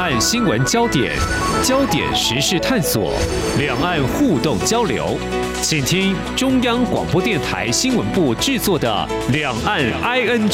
岸新闻焦点，焦点时事探索，两岸互动交流，请听中央广播电台新闻部制作的《两岸 ING》。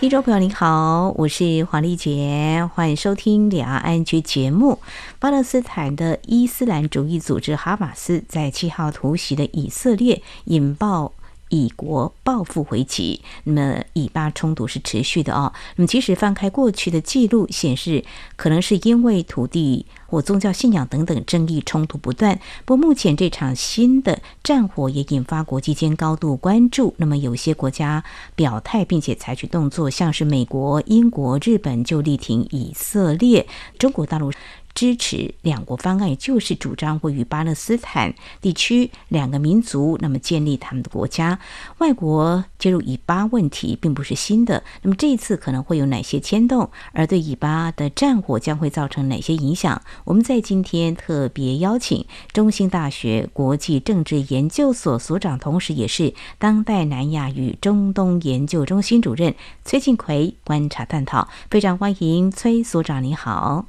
听众朋友您好，我是黄丽杰，欢迎收听《两岸 ING》节目。巴勒斯坦的伊斯兰主义组织哈马斯在七号突袭的以色列，引爆。以国报复回击，那么以巴冲突是持续的哦。那么，其实翻开过去的记录显示，可能是因为土地或宗教信仰等等争议冲突不断。不过，目前这场新的战火也引发国际间高度关注。那么，有些国家表态并且采取动作，像是美国、英国、日本就力挺以色列，中国大陆。支持两国方案，就是主张位于巴勒斯坦地区两个民族，那么建立他们的国家。外国介入以巴问题并不是新的，那么这一次可能会有哪些牵动？而对以巴的战火将会造成哪些影响？我们在今天特别邀请中兴大学国际政治研究所所长，同时也是当代南亚与中东研究中心主任崔庆奎观察探讨。非常欢迎崔所长，你好。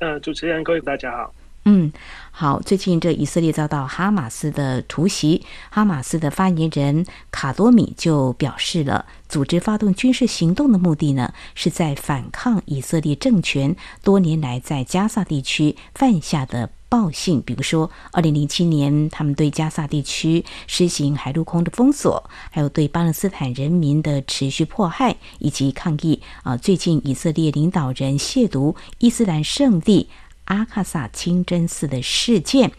呃，主持人各位大家好。嗯，好。最近这以色列遭到哈马斯的突袭，哈马斯的发言人卡多米就表示了，组织发动军事行动的目的呢，是在反抗以色列政权多年来在加萨地区犯下的暴行，比如说，二零零七年他们对加萨地区实行海陆空的封锁，还有对巴勒斯坦人民的持续迫害以及抗议啊。最近以色列领导人亵渎伊斯兰圣地阿卡萨清真寺的事件，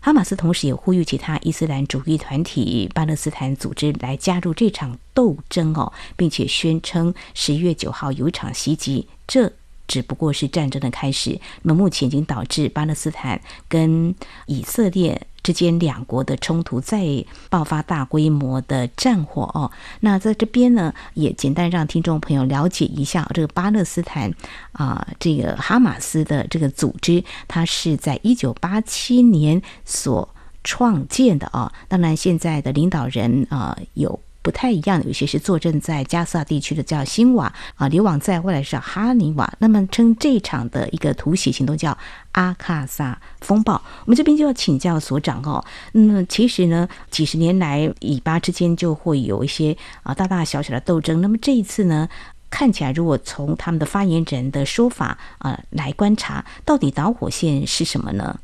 哈马斯同时也呼吁其他伊斯兰主义团体、巴勒斯坦组织来加入这场斗争哦，并且宣称十一月九号有一场袭击。这只不过是战争的开始。那么目前已经导致巴勒斯坦跟以色列之间两国的冲突再爆发大规模的战火哦。那在这边呢，也简单让听众朋友了解一下这个巴勒斯坦啊，这个哈马斯的这个组织，它是在一九八七年所创建的啊。当然，现在的领导人啊有。不太一样，有些是坐镇在加萨地区的叫辛瓦啊，流亡在未来是哈尼瓦。那么称这场的一个突袭行动叫阿卡萨风暴。我们这边就要请教所长哦。那其实呢，几十年来以巴之间就会有一些啊大大小小的斗争。那么这一次呢，看起来如果从他们的发言人的说法啊来观察，到底导火线是什么呢？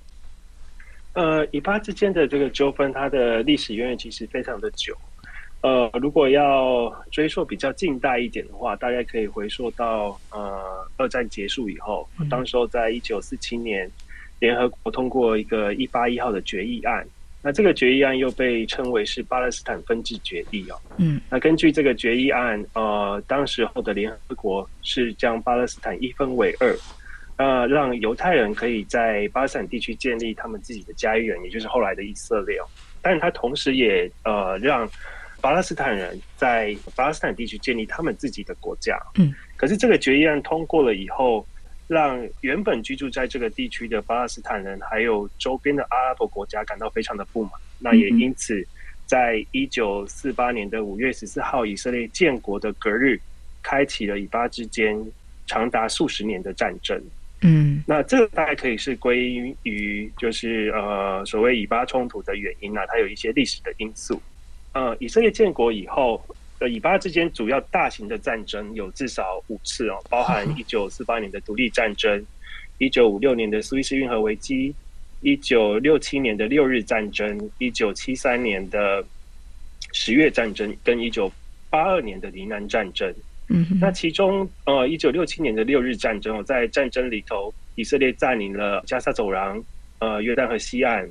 呃，以巴之间的这个纠纷，它的历史渊源其实非常的久。呃，如果要追溯比较近代一点的话，大概可以回溯到呃二战结束以后，当时候在一九四七年，联合国通过一个一八一号的决议案，那这个决议案又被称为是巴勒斯坦分治决议哦。嗯，那根据这个决议案，呃，当时候的联合国是将巴勒斯坦一分为二，呃，让犹太人可以在巴勒斯坦地区建立他们自己的家园，也就是后来的以色列哦。但是他同时也呃让巴勒斯坦人在巴勒斯坦地区建立他们自己的国家。嗯，可是这个决议案通过了以后，让原本居住在这个地区的巴勒斯坦人，还有周边的阿拉伯国家感到非常的不满。那也因此，在一九四八年的五月十四号，以色列建国的隔日，开启了以巴之间长达数十年的战争。嗯，那这个大概可以是归于就是呃所谓以巴冲突的原因啊，它有一些历史的因素。呃，以色列建国以后，呃，以巴之间主要大型的战争有至少五次哦，包含 一九四八年的独立战争，一九五六年的苏伊士运河危机，一九六七年的六日战争，一九七三年的十月战争，跟一九八二年的黎南战争。嗯，那其中呃，一九六七年的六日战争，在战争里头，以色列占领了加沙走廊，呃，约旦河西岸。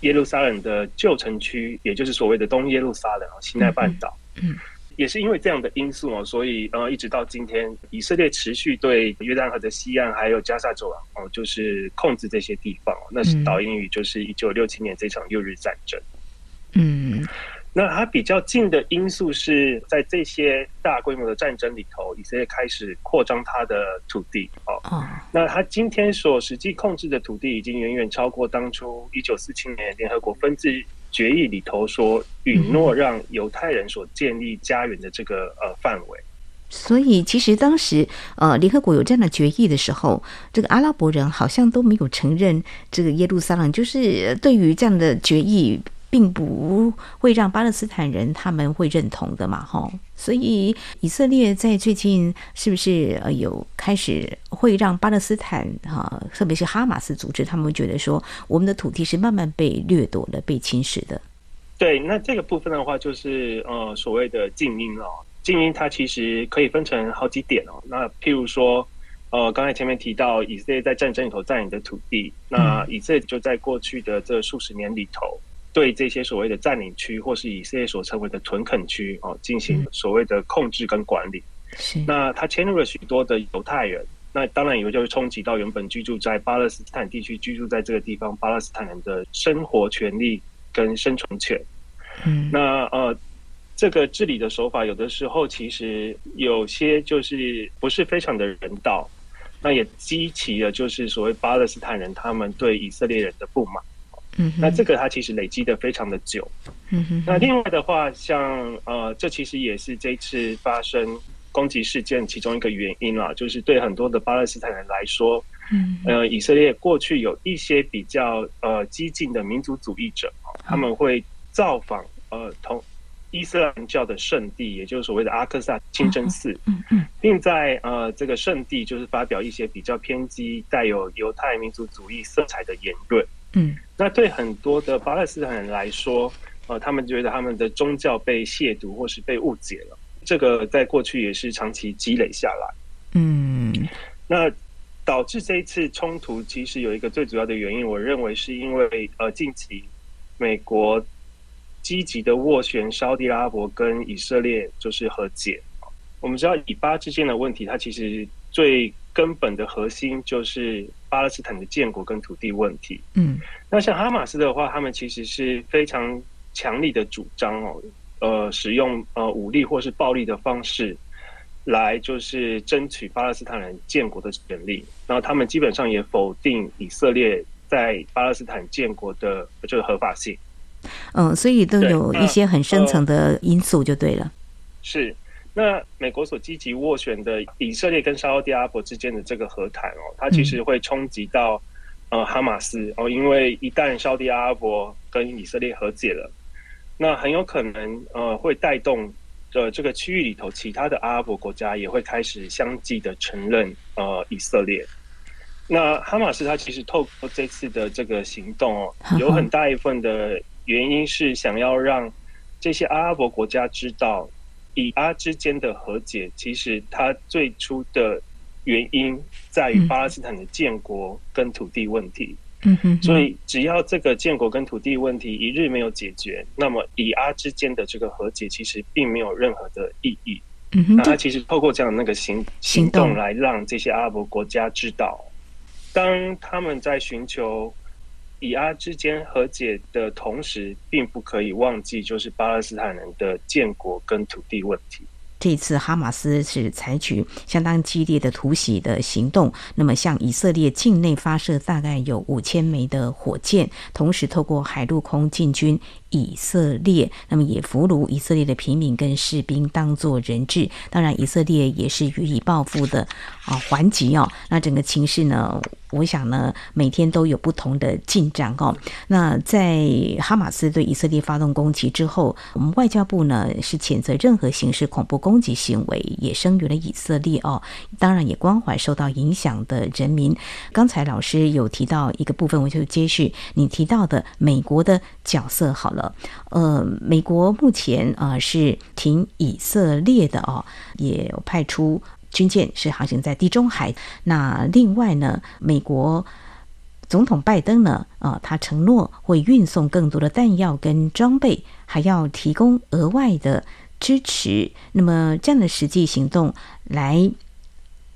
耶路撒冷的旧城区，也就是所谓的东耶路撒冷啊，西奈半岛，嗯，也是因为这样的因素哦，所以呃，一直到今天，以色列持续对约旦河的西岸还有加萨走廊哦，就是控制这些地方，那是导因于就是一九六七年这场六日战争，嗯。那它比较近的因素是在这些大规模的战争里头，以色列开始扩张它的土地哦。那它今天所实际控制的土地已经远远超过当初一九四七年联合国分治决议里头所允诺让犹太人所建立家园的这个呃范围。所以，其实当时，呃，联合国有这样的决议的时候，这个阿拉伯人好像都没有承认这个耶路撒冷。就是对于这样的决议，并不会让巴勒斯坦人他们会认同的嘛，哈。所以，以色列在最近是不是呃有开始会让巴勒斯坦哈，特别是哈马斯组织，他们觉得说，我们的土地是慢慢被掠夺了、被侵蚀的。对，那这个部分的话，就是呃所谓的静音哦。静音它其实可以分成好几点哦。那譬如说，呃，刚才前面提到以色列在战争里头占领的土地，那以色列就在过去的这数十年里头，对这些所谓的占领区或是以色列所称为的屯垦区哦，进行所谓的控制跟管理。是。那他迁入了许多的犹太人，那当然也就会冲击到原本居住在巴勒斯坦地区、居住在这个地方巴勒斯坦人的生活权利跟生存权。嗯。那呃。这个治理的手法，有的时候其实有些就是不是非常的人道，那也激起了就是所谓巴勒斯坦人他们对以色列人的不满。嗯，那这个它其实累积的非常的久。嗯哼。那另外的话，像呃，这其实也是这次发生攻击事件其中一个原因啦，就是对很多的巴勒斯坦人来说，嗯，呃，以色列过去有一些比较呃激进的民族主义者，他们会造访呃同。伊斯兰教的圣地，也就是所谓的阿克萨清真寺，嗯嗯，并在呃这个圣地就是发表一些比较偏激、带有犹太民族主义色彩的言论，嗯，那对很多的巴勒斯坦人来说，呃，他们觉得他们的宗教被亵渎或是被误解了，这个在过去也是长期积累下来，嗯，那导致这一次冲突，其实有一个最主要的原因，我认为是因为呃近期美国。积极的斡旋沙乌地阿拉伯跟以色列就是和解。我们知道以巴之间的问题，它其实最根本的核心就是巴勒斯坦的建国跟土地问题。嗯，那像哈马斯的话，他们其实是非常强力的主张哦，呃，使用呃武力或是暴力的方式来就是争取巴勒斯坦人建国的权利。然后他们基本上也否定以色列在巴勒斯坦建国的这个合法性。嗯，所以都有一些很深层的因素，就对了。呃、是，那美国所积极斡旋的以色列跟沙乌地阿拉伯之间的这个和谈哦，它其实会冲击到呃哈马斯哦，因为一旦沙乌地阿拉伯跟以色列和解了，那很有可能呃会带动的这个区域里头其他的阿拉伯国家也会开始相继的承认呃以色列。那哈马斯它其实透过这次的这个行动哦，有很大一部分的。原因是想要让这些阿拉伯国家知道，以阿之间的和解，其实它最初的原因在于巴勒斯坦的建国跟土地问题。嗯哼。所以，只要这个建国跟土地问题一日没有解决，那么以阿之间的这个和解其实并没有任何的意义。嗯哼。那他其实透过这样的那个行行动来让这些阿拉伯国家知道，当他们在寻求。以阿之间和解的同时，并不可以忘记，就是巴勒斯坦人的建国跟土地问题。这次哈马斯是采取相当激烈的突袭的行动，那么向以色列境内发射大概有五千枚的火箭，同时透过海陆空进军以色列，那么也俘虏以色列的平民跟士兵当做人质。当然，以色列也是予以报复的啊，还击哦。那整个情势呢，我想呢，每天都有不同的进展哦。那在哈马斯对以色列发动攻击之后，我们外交部呢是谴责任何形式恐怖攻击行为，也声援了以色列哦。当然也关怀受到影响的人民。刚才老师有提到一个部分，我就接续你提到的美国的角色好。呃，美国目前啊、呃、是挺以色列的哦，也派出军舰是航行在地中海。那另外呢，美国总统拜登呢啊、他承诺会运送更多的弹药跟装备，还要提供额外的。支持，那么这样的实际行动来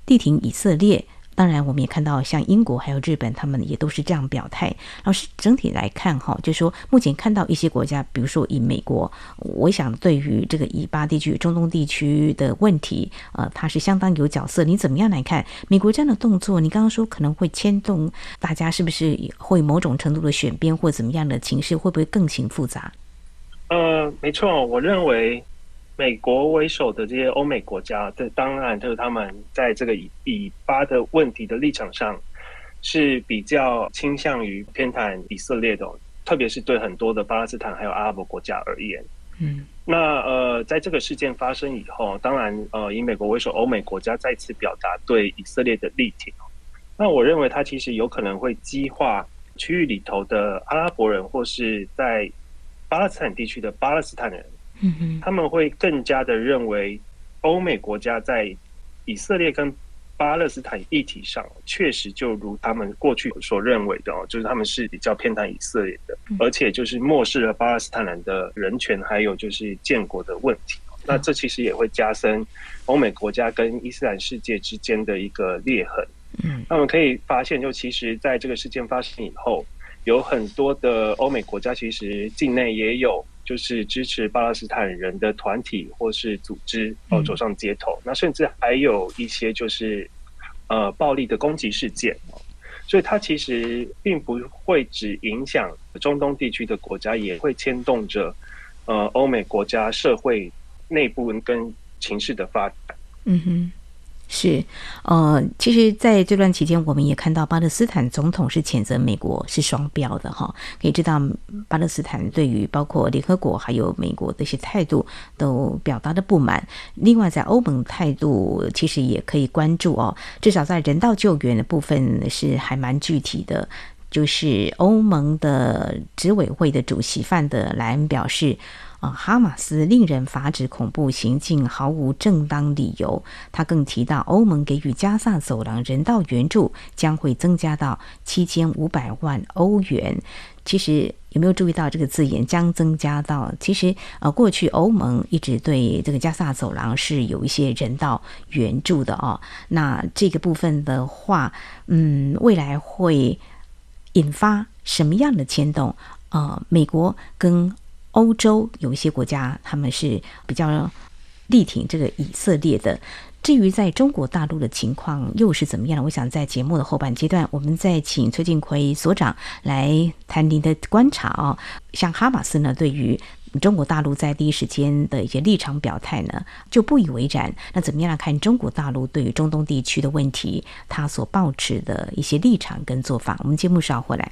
力挺以色列。当然，我们也看到像英国还有日本，他们也都是这样表态。老师整体来看，哈，就是说目前看到一些国家，比如说以美国，我想对于这个以巴地区、中东地区的问题，呃，它是相当有角色。你怎么样来看美国这样的动作？你刚刚说可能会牵动大家，是不是会某种程度的选边，或怎么样的情势，会不会更形复杂？呃，没错，我认为。美国为首的这些欧美国家，这当然就是他们在这个以巴的问题的立场上是比较倾向于偏袒以色列的，特别是对很多的巴勒斯坦还有阿拉伯国家而言。嗯，那呃，在这个事件发生以后，当然呃，以美国为首，欧美国家再次表达对以色列的力挺。那我认为它其实有可能会激化区域里头的阿拉伯人，或是在巴勒斯坦地区的巴勒斯坦人。他们会更加的认为，欧美国家在以色列跟巴勒斯坦议题上，确实就如他们过去所认为的哦，就是他们是比较偏袒以色列的，而且就是漠视了巴勒斯坦人的人权，还有就是建国的问题。那这其实也会加深欧美国家跟伊斯兰世界之间的一个裂痕。嗯，那我们可以发现，就其实在这个事件发生以后，有很多的欧美国家其实境内也有。就是支持巴勒斯坦人的团体或是组织哦走上街头，那甚至还有一些就是呃暴力的攻击事件，所以它其实并不会只影响中东地区的国家，也会牵动着呃欧美国家社会内部跟情势的发展。嗯哼。是，呃，其实在这段期间，我们也看到巴勒斯坦总统是谴责美国是双标的哈。可以知道，巴勒斯坦对于包括联合国还有美国的一些态度都表达的不满。另外，在欧盟态度其实也可以关注哦，至少在人道救援的部分是还蛮具体的。就是欧盟的执委会的主席范德莱恩表示。啊，哈马斯令人发指恐怖行径毫无正当理由。他更提到，欧盟给予加萨走廊人道援助将会增加到七千五百万欧元。其实有没有注意到这个字眼？将增加到？其实呃，过去欧盟一直对这个加萨走廊是有一些人道援助的哦。那这个部分的话，嗯，未来会引发什么样的牵动？呃，美国跟欧洲有一些国家，他们是比较力挺这个以色列的。至于在中国大陆的情况又是怎么样呢？我想在节目的后半阶段，我们再请崔进奎所长来谈您的观察哦。像哈马斯呢，对于中国大陆在第一时间的一些立场表态呢，就不以为然。那怎么样来看中国大陆对于中东地区的问题，他所抱持的一些立场跟做法？我们节目稍后回来。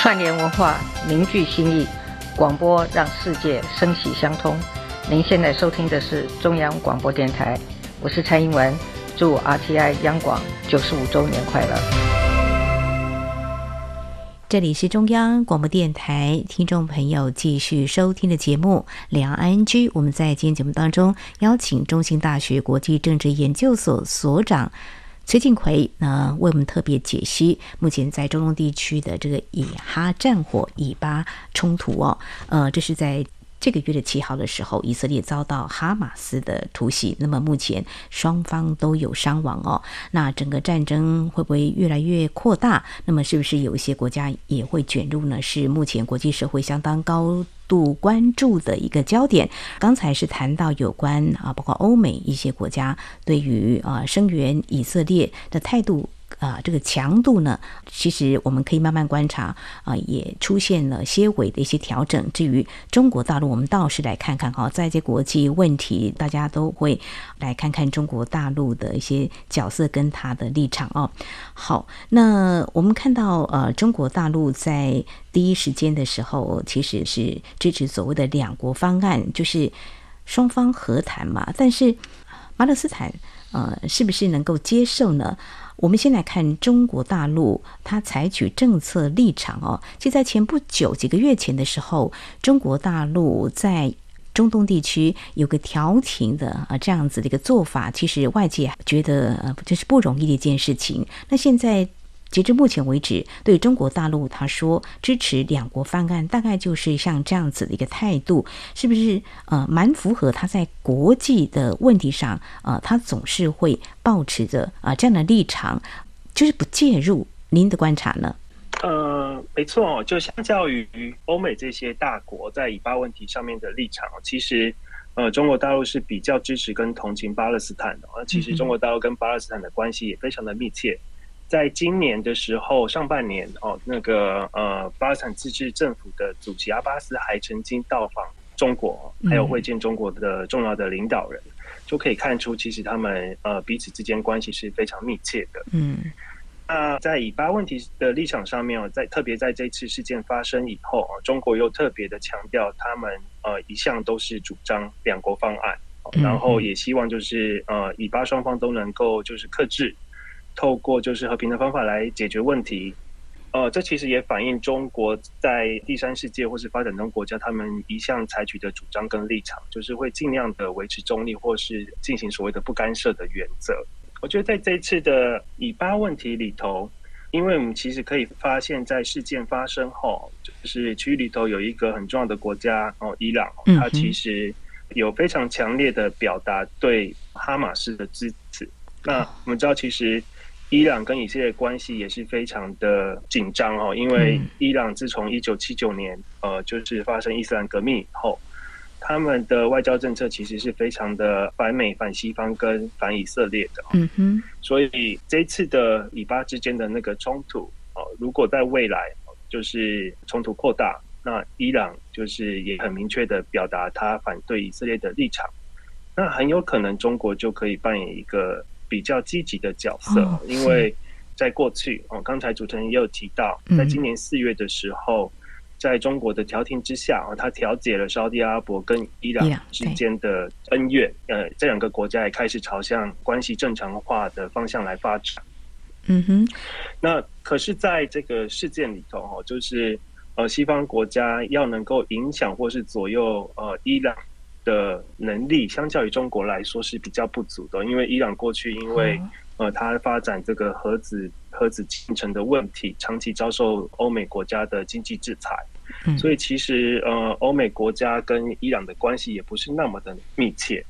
串联文化，凝聚心意，广播让世界声息相通。您现在收听的是中央广播电台，我是蔡英文，祝 RTI 央广九十五周年快乐。这里是中央广播电台，听众朋友继续收听的节目《两岸 ING》。我们在今天节目当中邀请中兴大学国际政治研究所所长。崔进奎呢，为我们特别解析目前在中东地区的这个以哈战火、以巴冲突哦，呃，这是在。这个月的七号的时候，以色列遭到哈马斯的突袭，那么目前双方都有伤亡哦。那整个战争会不会越来越扩大？那么是不是有一些国家也会卷入呢？是目前国际社会相当高度关注的一个焦点。刚才是谈到有关啊，包括欧美一些国家对于啊声援以色列的态度。啊、这个强度呢，其实我们可以慢慢观察啊、也出现了些微的一些调整。至于中国大陆，我们倒是来看看哈，在这国际问题，大家都会来看看中国大陆的一些角色跟他的立场哦。好，那我们看到呃，中国大陆在第一时间的时候，其实是支持所谓的两国方案，就是双方和谈嘛。但是巴勒斯坦呃，是不是能够接受呢？我们先来看中国大陆，它采取政策立场哦。就在前不久几个月前的时候，中国大陆在中东地区有个调停的啊这样子的一个做法，其实外界觉得呃这是不容易的一件事情。那现在截至目前为止，对中国大陆，他说支持两国方案，大概就是像这样子的一个态度，是不是？呃，蛮符合他在国际的问题上，呃，他总是会抱持着啊、呃、这样的立场，就是不介入。您的观察呢？呃，没错，就相较于欧美这些大国在以巴问题上面的立场，其实。呃，中国大陆是比较支持跟同情巴勒斯坦的。而其实中国大陆跟巴勒斯坦的关系也非常的密切。在今年的时候，上半年哦，那个呃，巴勒斯坦自治政府的主席阿巴斯还曾经到访中国，还有会见中国的重要的领导人，就可以看出其实他们呃彼此之间关系是非常密切的。嗯。那在以巴问题的立场上面，在特别在这次事件发生以后啊，中国又特别的强调，他们呃一向都是主张两国方案，然后也希望就是呃以巴双方都能够就是克制，透过就是和平的方法来解决问题。呃，这其实也反映中国在第三世界或是发展中国家，他们一向采取的主张跟立场，就是会尽量的维持中立，或是进行所谓的不干涉的原则。我觉得在这一次的以巴问题里头，因为我们其实可以发现，在事件发生后，就是区域里头有一个很重要的国家哦，伊朗，它其实有非常强烈的表达对哈马斯的支持。那我们知道，其实伊朗跟以色列关系也是非常的紧张哦，因为伊朗自从一九七九年呃，就是发生伊斯兰革命以后。他们的外交政策其实是非常的反美、反西方跟反以色列的。嗯哼，所以这次的以巴之间的那个冲突，哦，如果在未来就是冲突扩大，那伊朗就是也很明确的表达他反对以色列的立场，那很有可能中国就可以扮演一个比较积极的角色，因为在过去，哦，刚才主持人也有提到，在今年四月的时候。在中国的调停之下啊，他调解了沙地阿拉伯跟伊朗之间的恩怨，呃，这两个国家也开始朝向关系正常化的方向来发展。嗯哼，那可是在这个事件里头哦，就是呃，西方国家要能够影响或是左右呃伊朗的能力，相较于中国来说是比较不足的，因为伊朗过去因为呃，它发展这个核子。核子进程的问题，长期遭受欧美国家的经济制裁，所以其实呃，欧美国家跟伊朗的关系也不是那么的密切，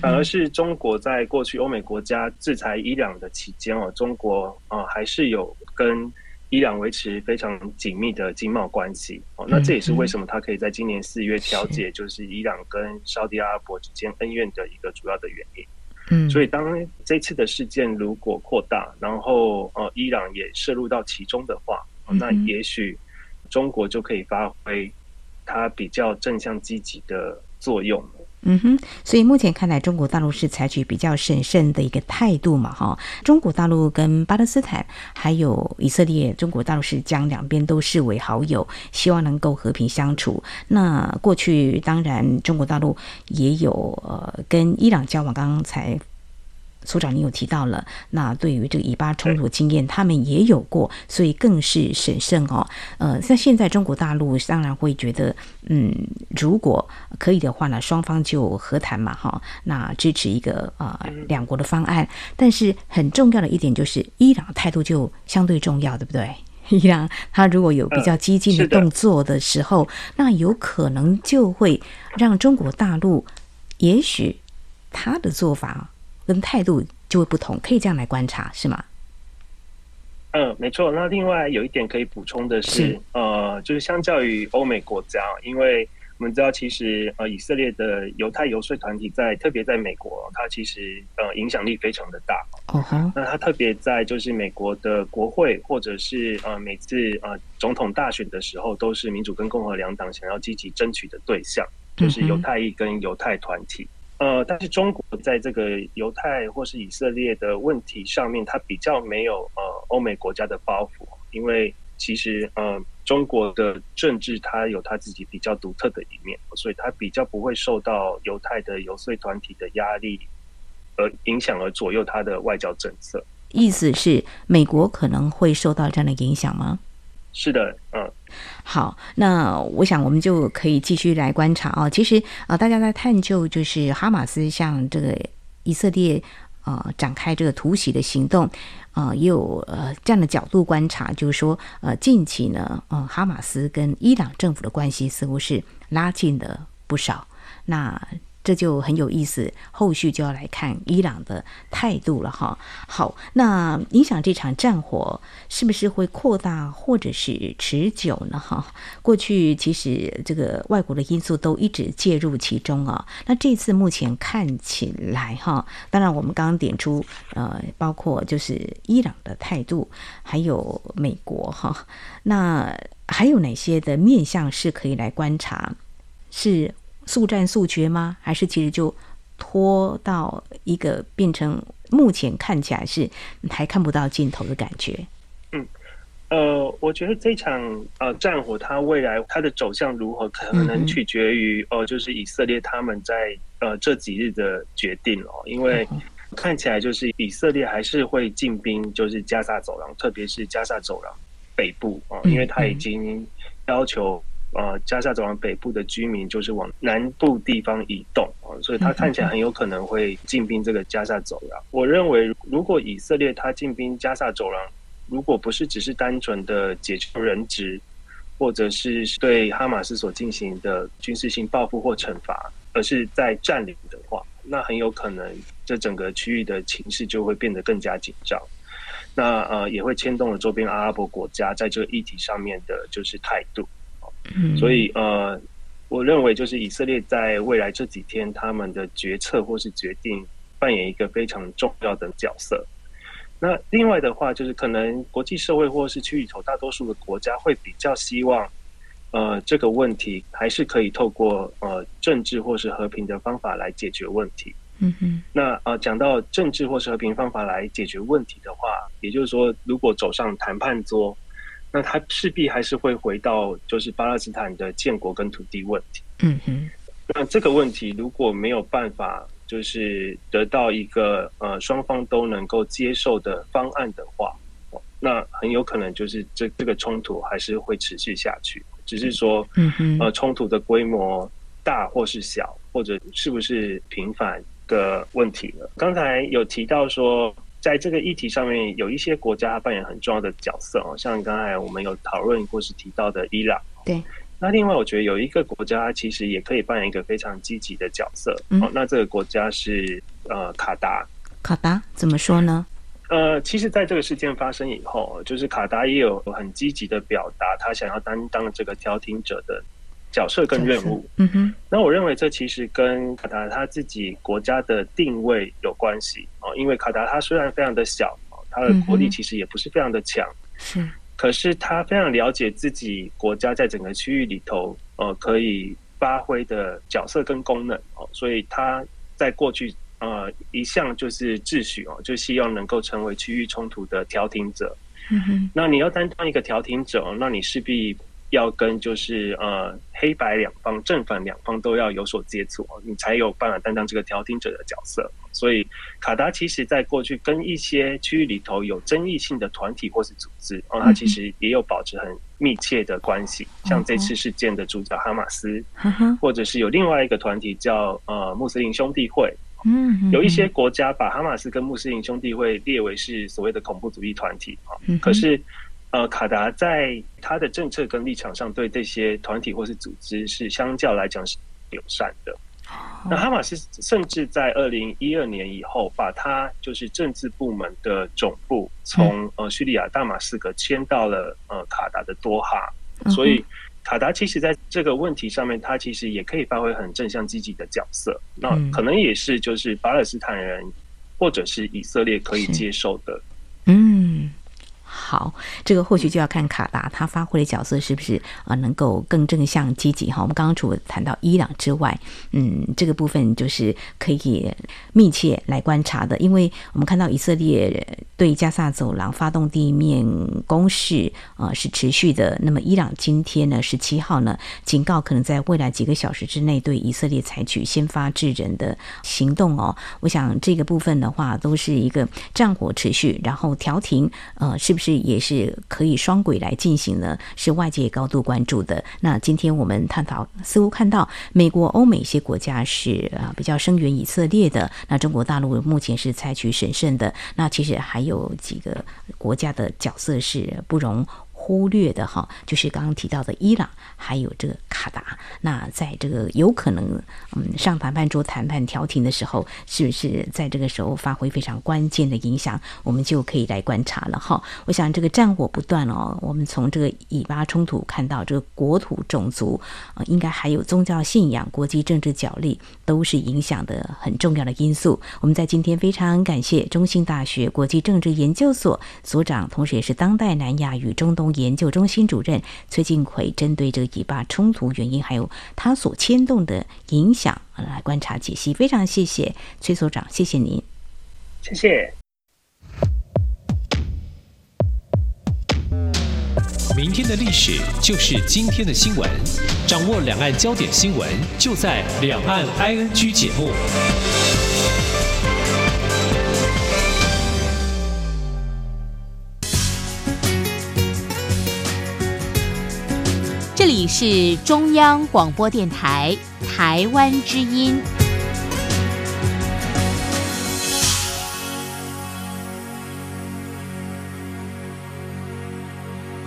反而是中国在过去欧美国家制裁伊朗的期间哦，中国啊还是有跟伊朗维持非常紧密的经贸关系。哦，那这也是为什么他可以在今年四月调解，就是伊朗跟沙特阿拉伯之间恩怨的一个主要的原因。嗯，所以当这次的事件如果扩大，然后呃，伊朗也涉入到其中的话，那也许中国就可以发挥它比较正向积极的作用。嗯哼，所以目前看来，中国大陆是采取比较审慎的一个态度嘛，哈。中国大陆跟巴勒斯坦还有以色列，中国大陆是将两边都视为好友，希望能够和平相处。那过去当然，中国大陆也有呃跟伊朗交往，刚才。所长，你有提到了，那对于这个以巴冲突经验，他们也有过，所以更是审慎哦。呃，像现在中国大陆当然会觉得，嗯，如果可以的话呢，双方就和谈嘛，哈，那支持一个啊、呃、两国的方案。但是很重要的一点就是，伊朗态度就相对重要，对不对？伊朗他如果有比较激进的动作的时候，那有可能就会让中国大陆，也许他的做法。跟态度就会不同，可以这样来观察，是吗？嗯，没错。那另外有一点可以补充的是，是呃，就是相较于欧美国家，因为我们知道，其实呃，以色列的犹太游说团体在特别在美国，它其实呃影响力非常的大。哦哈。那它特别在就是美国的国会或者是呃每次呃总统大选的时候，都是民主跟共和两党想要积极争取的对象，就是犹太裔跟犹太团体。呃，但是中国在这个犹太或是以色列的问题上面，它比较没有呃欧美国家的包袱，因为其实呃中国的政治它有它自己比较独特的一面，所以它比较不会受到犹太的游说团体的压力而影响而左右它的外交政策。意思是美国可能会受到这样的影响吗？是的，嗯，好，那我想我们就可以继续来观察啊。其实啊，大家在探究就是哈马斯向这个以色列呃展开这个突袭的行动，呃，也有呃这样的角度观察，就是说，呃，近期呢，呃，哈马斯跟伊朗政府的关系似乎是拉近了不少。那这就很有意思，后续就要来看伊朗的态度了哈。好，那影响这场战火是不是会扩大或者是持久呢？哈，过去其实这个外国的因素都一直介入其中啊。那这次目前看起来哈，当然我们刚刚点出呃，包括就是伊朗的态度，还有美国哈，那还有哪些的面向是可以来观察？是。速战速决吗？还是其实就拖到一个变成目前看起来是还看不到尽头的感觉？嗯，呃，我觉得这场呃战火，它未来它的走向如何，可能取决于哦、嗯呃，就是以色列他们在呃这几日的决定哦。因为看起来就是以色列还是会进兵，就是加沙走廊，特别是加沙走廊北部啊、呃，因为他已经要求。呃，加沙走廊北部的居民就是往南部地方移动啊，所以他看起来很有可能会进兵这个加沙走廊。我认为，如果以色列他进兵加沙走廊，如果不是只是单纯的解救人质，或者是对哈马斯所进行的军事性报复或惩罚，而是在占领的话，那很有可能这整个区域的情势就会变得更加紧张。那呃，也会牵动了周边阿拉伯国家在这个议题上面的就是态度。所以呃，我认为就是以色列在未来这几天他们的决策或是决定扮演一个非常重要的角色。那另外的话，就是可能国际社会或是区域里头大多数的国家会比较希望，呃，这个问题还是可以透过呃政治或是和平的方法来解决问题。嗯哼。那呃，讲到政治或是和平方法来解决问题的话，也就是说，如果走上谈判桌。那他势必还是会回到就是巴勒斯坦的建国跟土地问题。嗯哼，那这个问题如果没有办法就是得到一个呃双方都能够接受的方案的话，那很有可能就是这这个冲突还是会持续下去。只是说，嗯哼，呃，冲突的规模大或是小，或者是不是频繁的问题了。刚才有提到说。在这个议题上面，有一些国家扮演很重要的角色哦，像刚才我们有讨论或是提到的伊朗。对。那另外，我觉得有一个国家其实也可以扮演一个非常积极的角色。嗯。哦，那这个国家是呃卡达。卡达怎么说呢？呃，其实，在这个事件发生以后，就是卡达也有很积极的表达，他想要担当这个调停者的。角色跟任务，嗯哼，那我认为这其实跟卡达他自己国家的定位有关系哦，因为卡达它虽然非常的小，它的国力其实也不是非常的强，是，可是他非常了解自己国家在整个区域里头，呃，可以发挥的角色跟功能哦，所以他在过去呃一向就是秩序哦，就希望能够成为区域冲突的调停者，嗯哼，那你要担当一个调停者，那你势必。要跟就是呃黑白两方正反两方都要有所接触，你才有办法担当这个调停者的角色。所以卡达其实在过去跟一些区域里头有争议性的团体或是组织，哦，它其实也有保持很密切的关系。像这次事件的主角哈马斯，或者是有另外一个团体叫呃穆斯林兄弟会，嗯，有一些国家把哈马斯跟穆斯林兄弟会列为是所谓的恐怖主义团体啊，可是。呃，卡达在他的政策跟立场上，对这些团体或是组织是相较来讲是友善的。那哈马斯甚至在二零一二年以后，把他就是政治部门的总部从呃叙利亚大马士革迁到了呃卡达的多哈。所以卡达其实在这个问题上面，他其实也可以发挥很正向积极的角色。那可能也是就是巴勒斯坦人或者是以色列可以接受的。嗯。好，这个或许就要看卡达他发挥的角色是不是啊能够更正向积极哈。我们刚刚除了谈到伊朗之外，嗯，这个部分就是可以密切来观察的，因为我们看到以色列对加萨走廊发动地面攻势啊是持续的。那么伊朗今天呢十七号呢警告可能在未来几个小时之内对以色列采取先发制人的行动哦。我想这个部分的话都是一个战火持续，然后调停呃是不是？是也是可以双轨来进行的？是外界高度关注的。那今天我们探讨，似乎看到美国、欧美一些国家是啊比较声援以色列的，那中国大陆目前是采取审慎的。那其实还有几个国家的角色是不容忽略的哈，就是刚刚提到的伊朗，还有这个卡达。那在这个有可能嗯上谈判桌谈判调停的时候，是不是在这个时候发挥非常关键的影响？我们就可以来观察了哈。我想这个战火不断哦，我们从这个以巴冲突看到这个国土、种族啊，应该还有宗教信仰、国际政治角力，都是影响的很重要的因素。我们在今天非常感谢中兴大学国际政治研究所所长，同时也是当代南亚与中东。研究中心主任崔进奎针对这个以巴冲突原因，还有他所牵动的影响来观察解析，非常谢谢崔所长，谢谢您，谢谢。明天的历史就是今天的新闻，掌握两岸焦点新闻就在《两岸 ING》节目。这里是中央广播电台台湾之音。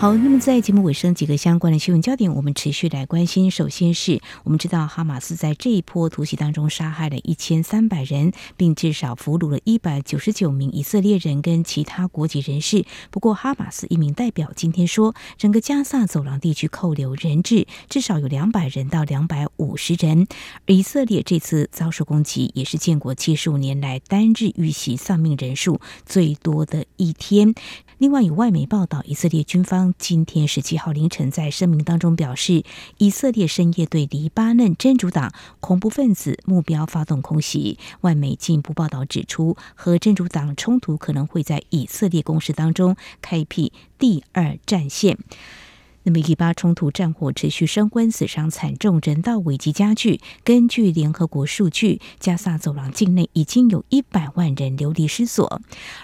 好，那么在节目尾声，几个相关的新闻焦点，我们持续来关心。首先是我们知道，哈马斯在这一波突袭当中杀害了一千三百人，并至少俘虏了一百九十九名以色列人跟其他国籍人士。不过，哈马斯一名代表今天说，整个加萨走廊地区扣留人质至少有两百人到两百五十人。而以色列这次遭受攻击，也是建国七十五年来单日遇袭丧命人数最多的一天。另外，有外媒报道，以色列军方今天十七号凌晨在声明当中表示，以色列深夜对黎巴嫩真主党恐怖分子目标发动空袭。外媒进一步报道指出，和真主党冲突可能会在以色列攻势当中开辟第二战线。那么，以巴冲突战火持续升温，死伤惨重，人道危机加剧。根据联合国数据，加萨走廊境内已经有一百万人流离失所。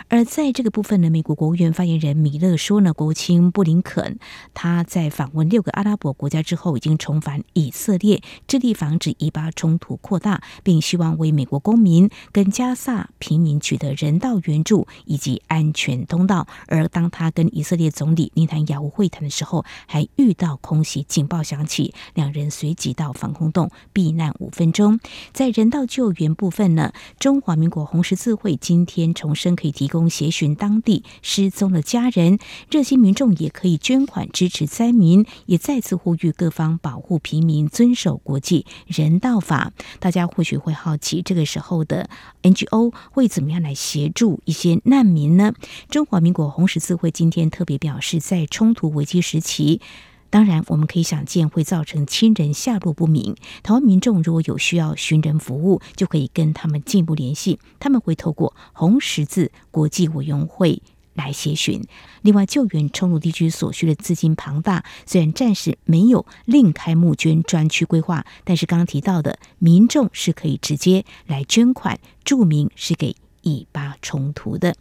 而在这个部分呢，美国国务院发言人米勒说呢，国务卿布林肯他在访问六个阿拉伯国家之后，已经重返以色列，致力防止以巴冲突扩大，并希望为美国公民跟加萨平民取得人道援助以及安全通道。而当他跟以色列总理内塔尼亚胡会谈的时候，还遇到空袭警报响起，两人随即到防空洞避难五分钟。在人道救援部分呢，中华民国红十字会今天重申可以提供协寻当地失踪的家人，热心民众也可以捐款支持灾民，也再次呼吁各方保护平民，遵守国际人道法。大家或许会好奇，这个时候的 NGO 会怎么样来协助一些难民呢？中华民国红十字会今天特别表示，在冲突危机时期。当然，我们可以想见会造成亲人下落不明。台湾民众如果有需要寻人服务，就可以跟他们进一步联系，他们会透过红十字国际委员会来协寻。另外，救援冲突地区所需的资金庞大，虽然暂时没有另开募捐专区规划，但是刚刚提到的民众是可以直接来捐款，注明是给以巴冲突的。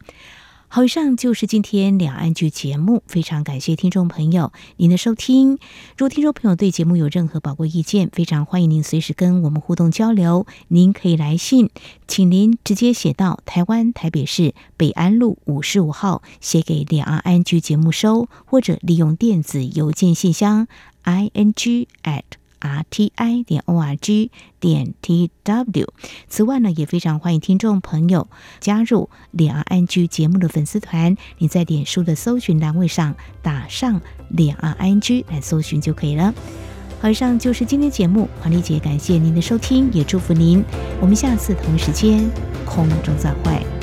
好，以上就是今天两岸剧节目，非常感谢听众朋友您的收听。如果听众朋友对节目有任何宝贵意见，非常欢迎您随时跟我们互动交流。您可以来信，请您直接写到台湾台北市北安路五十五号，写给两岸 ING 节目收，或者利用电子邮件信箱 i n g at。R t i 点 o r g 点 t w。此外呢，也非常欢迎听众朋友加入两岸 ING 节目的粉丝团。你在脸书的搜寻栏位上打上两岸 ING 来搜寻就可以了。好，以上就是今天节目，黄丽姐感谢您的收听，也祝福您。我们下次同一时间空中再会。